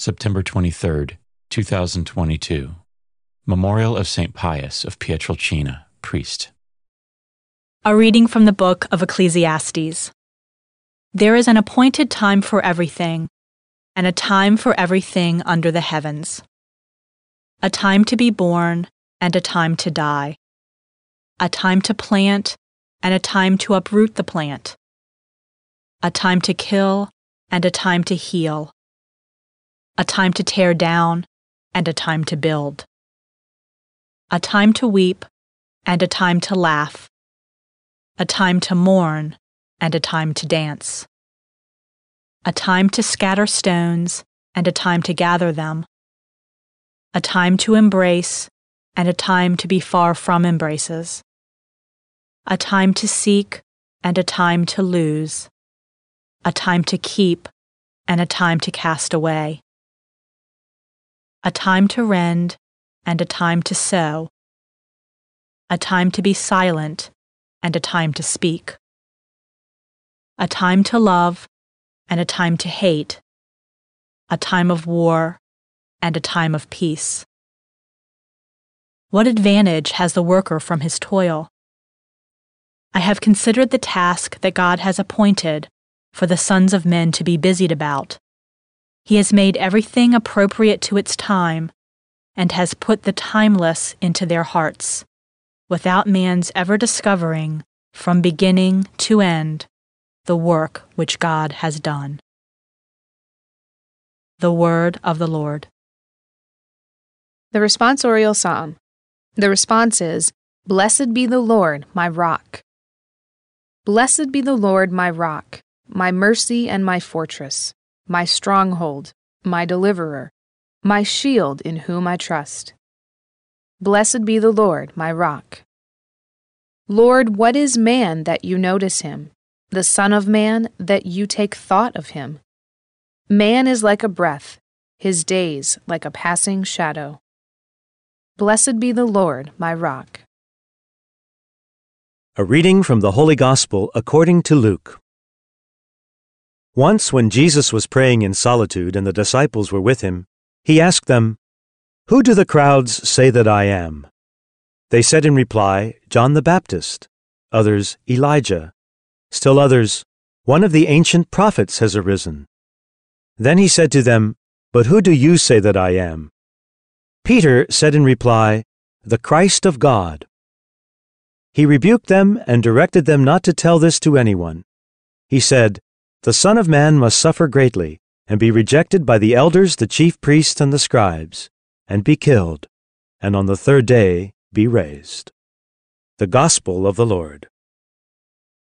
September 23rd, 2022. Memorial of St. Pius of Pietrelcina, priest. A reading from the book of Ecclesiastes. There is an appointed time for everything, and a time for everything under the heavens. A time to be born, and a time to die. A time to plant, and a time to uproot the plant. A time to kill, and a time to heal. A time to tear down, and a time to build. A time to weep, and a time to laugh. A time to mourn, and a time to dance. A time to scatter stones, and a time to gather them. A time to embrace, and a time to be far from embraces. A time to seek, and a time to lose. A time to keep, and a time to cast away. A time to rend, and a time to sow. A time to be silent, and a time to speak. A time to love, and a time to hate. A time of war, and a time of peace. What advantage has the worker from his toil? I have considered the task that God has appointed for the sons of men to be busied about. He has made everything appropriate to its time, and has put the timeless into their hearts, without man's ever discovering, from beginning to end, the work which God has done. The Word of the Lord. The responsorial psalm. The response is, Blessed be the Lord, my rock. Blessed be the Lord, my rock, my mercy and my fortress, my stronghold, my deliverer, my shield in whom I trust. Blessed be the Lord, my rock. Lord, what is man that you notice him, the Son of Man that you take thought of him? Man is like a breath, his days like a passing shadow. Blessed be the Lord, my rock. A reading from the Holy Gospel according to Luke. Once, when Jesus was praying in solitude and the disciples were with him, he asked them, Who do the crowds say that I am? They said in reply, John the Baptist, others, Elijah, still others, one of the ancient prophets has arisen. Then he said to them, But who do you say that I am? Peter said in reply, The Christ of God. He rebuked them and directed them not to tell this to anyone. He said, The Son of Man must suffer greatly, and be rejected by the elders, the chief priests, and the scribes, and be killed, and on the third day be raised. The Gospel of the Lord.